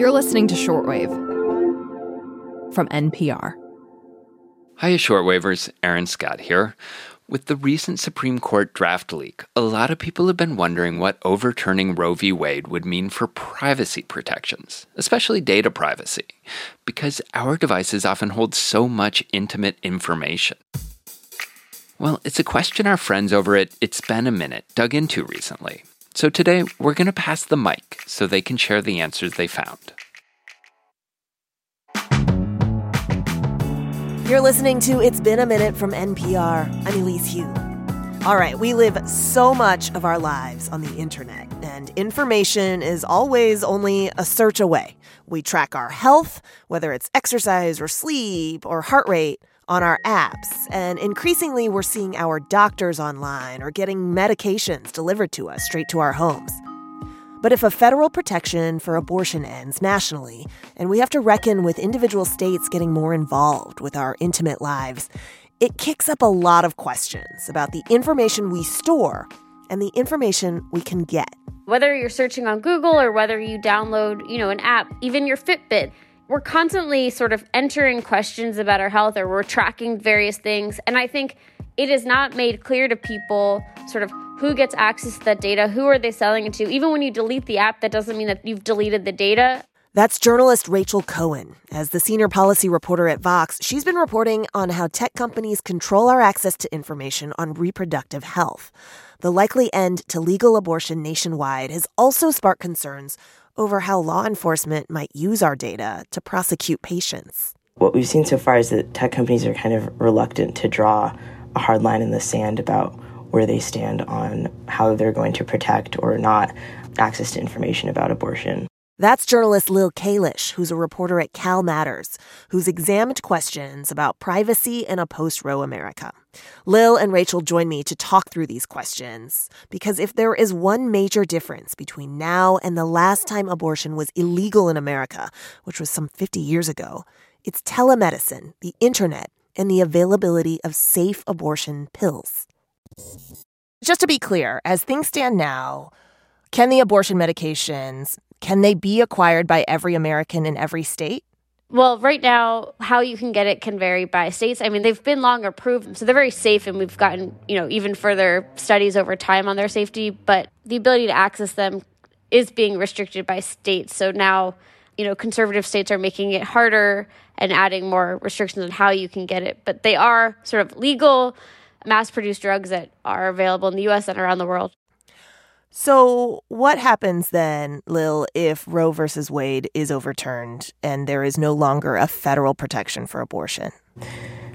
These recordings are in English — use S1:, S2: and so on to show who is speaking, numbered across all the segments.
S1: You're listening to Shortwave from NPR.
S2: Hiya, Shortwavers. Aaron Scott here. With the recent Supreme Court draft leak, a lot of people have been wondering what overturning Roe v. Wade would mean for privacy protections, especially data privacy, because our devices often hold so much intimate information. Well, it's a question our friends over at It's Been a Minute dug into recently. So today, we're going to pass the mic so they can share the answers they found.
S3: You're listening to It's Been a Minute from NPR. I'm Elise Hu. All right, we live so much of our lives on the internet, and information is always only a search away. We track our health, whether it's exercise or sleep or heart rate, on our apps, and increasingly we're seeing our doctors online or getting medications delivered to us straight to our homes. But if a federal protection for abortion ends nationally, and we have to reckon with individual states getting more involved with our intimate lives, it kicks up a lot of questions about the information we store and the information we can get.
S4: Whether you're searching on Google or whether you download, you know, an app, even your Fitbit, we're constantly sort of entering questions about our health or we're tracking various things. And I think it is not made clear to people sort of who gets access to that data, who are they selling it to. Even when you delete the app, that doesn't mean that you've deleted the data.
S3: That's journalist Rachel Cohen. As the senior policy reporter at Vox, she's been reporting on how tech companies control our access to information on reproductive health. The likely end to legal abortion nationwide has also sparked concerns over how law enforcement might use our data to prosecute patients.
S5: What we've seen so far is that tech companies are kind of reluctant to draw a hard line in the sand about where they stand on how they're going to protect or not access to information about abortion.
S3: That's journalist Lil Kalish, who's a reporter at Cal Matters, who's examined questions about privacy in a post Roe America. Lil and Rachel join me to talk through these questions because if there is one major difference between now and the last time abortion was illegal in America, which was some 50 years ago, it's telemedicine, the internet, and the availability of safe abortion pills. Just to be clear, as things stand now, can the abortion medications can they be acquired by every American in every state?
S4: Well, right now, how you can get it can vary by states. I mean, they've been long approved, so they're very safe, and we've gotten, you know, even further studies over time on their safety. But the ability to access them is being restricted by states. So now, you know, conservative states are making it harder and adding more restrictions on how you can get it. But they are sort of legal mass produced drugs that are available in the US and around the world.
S3: So, what happens then, Lil, if Roe versus Wade is overturned and there is no longer a federal protection for abortion?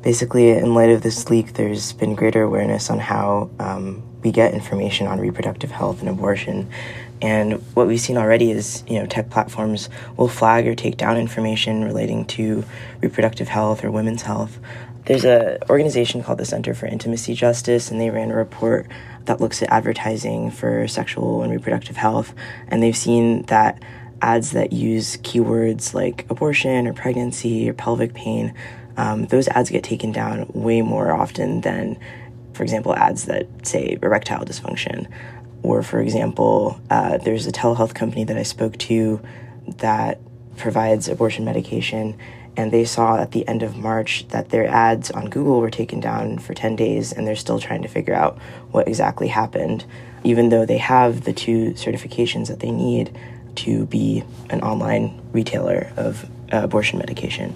S5: Basically, in light of this leak, there's been greater awareness on how um, we get information on reproductive health and abortion. And what we've seen already is, you know, tech platforms will flag or take down information relating to reproductive health or women's health there's an organization called the Center for Intimacy Justice, and they ran a report that looks at advertising for sexual and reproductive health. And they've seen that ads that use keywords like abortion or pregnancy or pelvic pain, um, those ads get taken down way more often than, for example, ads that say erectile dysfunction. Or, for example, uh, there's a telehealth company that I spoke to that provides abortion medication and they saw at the end of March that their ads on Google were taken down for 10 days and they're still trying to figure out what exactly happened, even though they have the two certifications that they need to be an online retailer of uh, abortion medication.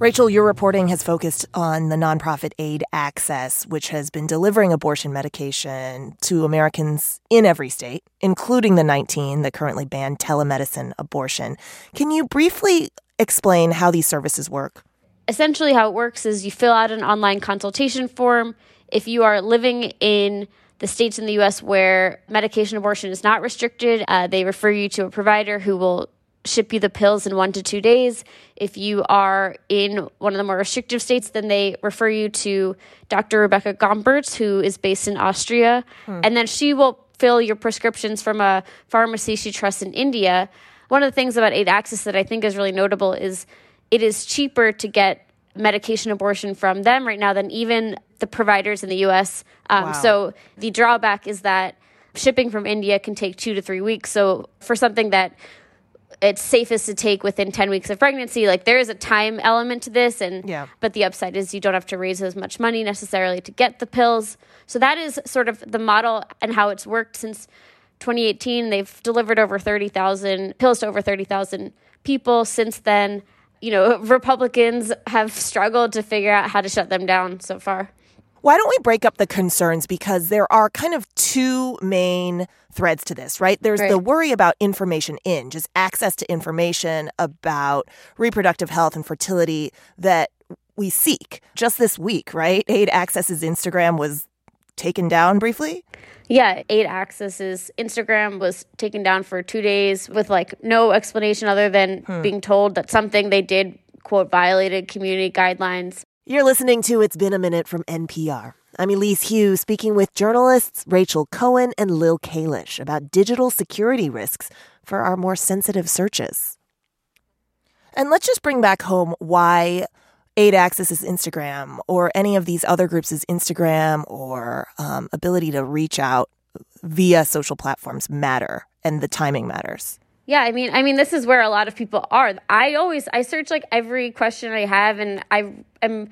S3: Rachel, your reporting has focused on the nonprofit Aid Access, which has been delivering abortion medication to Americans in every state, including the 19 that currently ban telemedicine abortion. Can you briefly explain how these services work?
S4: Essentially, how it works is you fill out an online consultation form. If you are living in the states in the US where medication abortion is not restricted, uh, they refer you to a provider who will ship you the pills in one to two days. If you are in one of the more restrictive states, then they refer you to Dr. Rebecca Gomperts, who is based in Austria. Hmm. And then she will fill your prescriptions from a pharmacy she trusts in India one of the things about Aid Access that I think is really notable is it is cheaper to get medication abortion from them right now than even the providers in the US. Um, wow. So the drawback is that shipping from India can take two to three weeks. So for something that it's safest to take within 10 weeks of pregnancy. Like there is a time element to this and
S3: Yeah.
S4: but the upside is you don't have to raise as much money necessarily to get the pills. So that is sort of the model and how it's worked since 2018. They've delivered over 30,000 pills to over 30,000 people since then. You know, Republicans have struggled to figure out how to shut them down so far.
S3: Why don't we break up the concerns? Because there are kind of two main threads to this, right? There's the worry about information in, just access to information about reproductive health and fertility that we seek. Just this week, right? Aid Access's Instagram was taken down briefly.
S4: Yeah, Aid Access's Instagram was taken down for two days with like no explanation other than hmm. being told that something they did, quote, violated community guidelines.
S3: You're listening to It's Been a Minute from NPR. I'm Elise Hu speaking with journalists Rachel Cohen and Lil Kalish about digital security risks for our more sensitive searches. And let's just bring back home why Aid Access's Instagram or any of these other groups' is Instagram or um, ability to reach out via social platforms matter and the timing matters.
S4: Yeah, I mean, I mean, this is where a lot of people are. I always I search like every question I have, and I am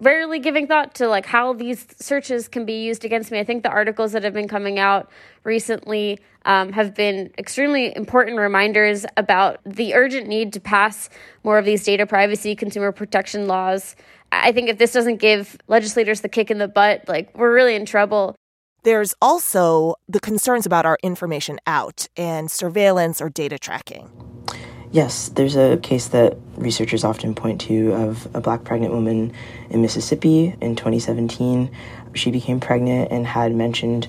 S4: rarely giving thought to like how these searches can be used against me. I think the articles that have been coming out recently um, have been extremely important reminders about the urgent need to pass more of these data privacy, consumer protection laws. I think if this doesn't give legislators the kick in the butt, like we're really in trouble.
S3: There's also the concerns about our information out and surveillance or data tracking.
S5: Yes, there's a case that researchers often point to of a black pregnant woman in Mississippi in 2017. She became pregnant and had mentioned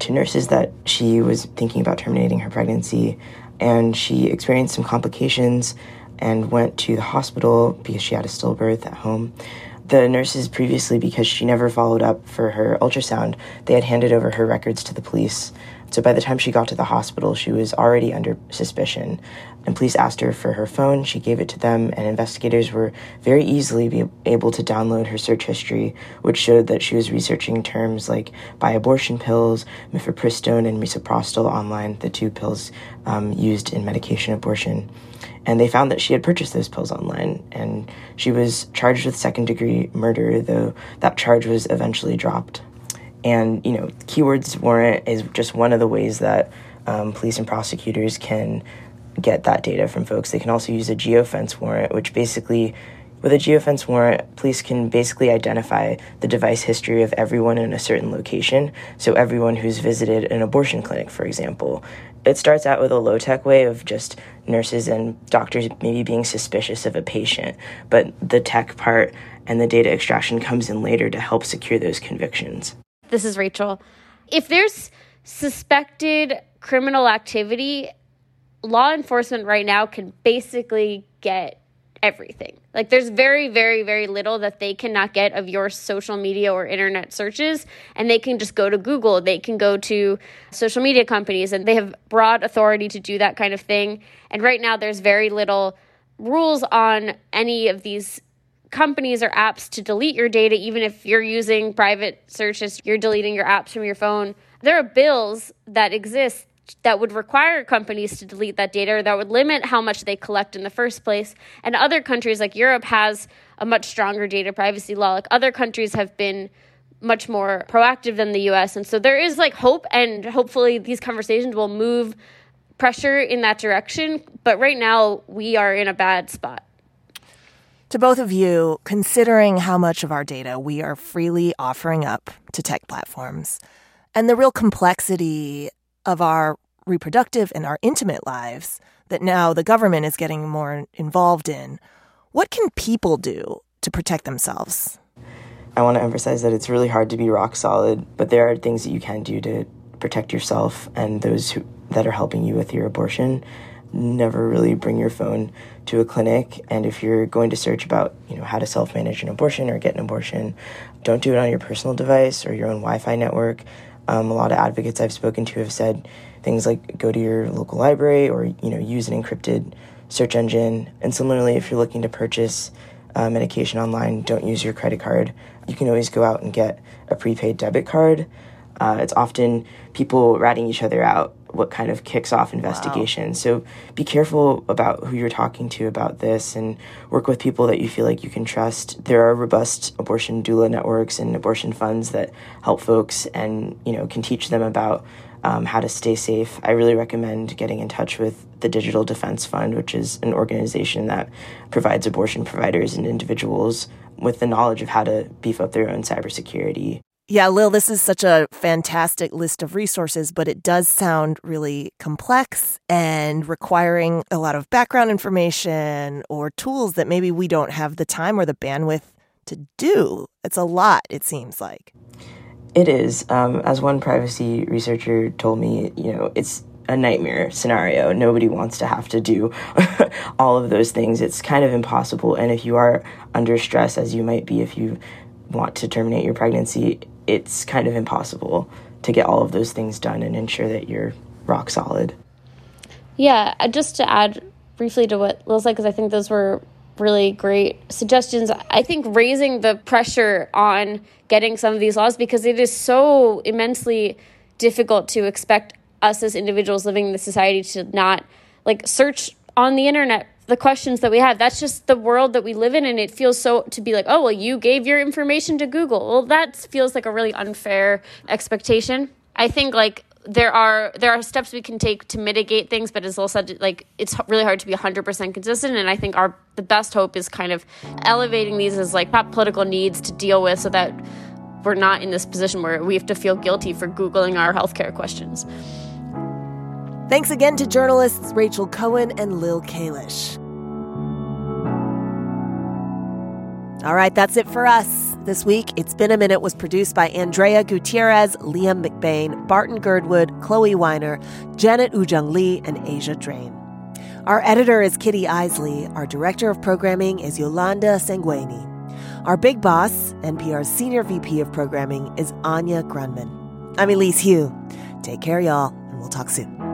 S5: to nurses that she was thinking about terminating her pregnancy, and she experienced some complications and went to the hospital because she had a stillbirth at home. The nurses previously, because she never followed up for her ultrasound, they had handed over her records to the police. So by the time she got to the hospital, she was already under suspicion. And police asked her for her phone. She gave it to them, and investigators were very easily able to download her search history, which showed that she was researching terms like buy abortion pills, mifepristone, and misoprostol online, the two pills um, used in medication abortion. And they found that she had purchased those pills online, and she was charged with second degree murder, though that charge was eventually dropped. And, you know, keywords warrant is just one of the ways that um, police and prosecutors can get that data from folks. They can also use a geofence warrant, which basically, with a geofence warrant, police can basically identify the device history of everyone in a certain location. So, everyone who's visited an abortion clinic, for example. It starts out with a low tech way of just nurses and doctors maybe being suspicious of a patient, but the tech part and the data extraction comes in later to help secure those convictions.
S4: This is Rachel. If there's suspected criminal activity, law enforcement right now can basically get everything. Like there's very very very little that they cannot get of your social media or internet searches and they can just go to Google, they can go to social media companies and they have broad authority to do that kind of thing. And right now there's very little rules on any of these companies or apps to delete your data, even if you're using private searches, you're deleting your apps from your phone. There are bills that exist that would require companies to delete that data or that would limit how much they collect in the first place. And other countries like Europe has a much stronger data privacy law. Like other countries have been much more proactive than the US. And so there is like hope and hopefully these conversations will move pressure in that direction, but right now we are in a bad spot.
S3: To both of you, considering how much of our data we are freely offering up to tech platforms and the real complexity of our reproductive and our intimate lives that now the government is getting more involved in, what can people do to protect themselves?
S5: I want to emphasize that it's really hard to be rock solid, but there are things that you can do to protect yourself and those who, that are helping you with your abortion. Never really bring your phone to a clinic, and if you're going to search about, you know, how to self-manage an abortion or get an abortion, don't do it on your personal device or your own Wi-Fi network. Um, a lot of advocates I've spoken to have said things like go to your local library or you know use an encrypted search engine. And similarly, if you're looking to purchase uh, medication online, don't use your credit card. You can always go out and get a prepaid debit card. Uh, it's often people ratting each other out what kind of kicks off investigations. Wow. So be careful about who you're talking to about this and work with people that you feel like you can trust. There are robust abortion doula networks and abortion funds that help folks and, you know, can teach them about um, how to stay safe. I really recommend getting in touch with the Digital Defense Fund, which is an organization that provides abortion providers and individuals with the knowledge of how to beef up their own cybersecurity.
S3: Yeah, Lil, this is such a fantastic list of resources, but it does sound really complex and requiring a lot of background information or tools that maybe we don't have the time or the bandwidth to do. It's a lot, it seems like.
S5: It is. Um, as one privacy researcher told me, you know, it's a nightmare scenario. Nobody wants to have to do all of those things. It's kind of impossible. And if you are under stress, as you might be if you want to terminate your pregnancy, it's kind of impossible to get all of those things done and ensure that you're rock solid.
S4: Yeah, uh, just to add briefly to what Lil said, because I think those were really great suggestions. I think raising the pressure on getting some of these laws because it is so immensely difficult to expect us as individuals living in the society to not like search on the internet the questions that we have. That's just the world that we live in. And it feels so to be like, oh, well, you gave your information to Google. Well, that feels like a really unfair expectation. I think like there are there are steps we can take to mitigate things, but as Lil said, like it's really hard to be 100% consistent. And I think our the best hope is kind of elevating these as like top political needs to deal with, so that we're not in this position where we have to feel guilty for googling our healthcare questions.
S3: Thanks again to journalists Rachel Cohen and Lil Kalish. All right, that's it for us. This week, It's Been a Minute was produced by Andrea Gutierrez, Liam McBain, Barton Girdwood, Chloee Weiner, Janet Woojeong Lee, and Asia Drain. Our editor is Kitty Eisele. Our director of programming is Yolanda Sanguini. Our big boss, NPR's senior VP of programming, is Anya Grundmann. I'm Elise Hu. Take care, y'all, and we'll talk soon.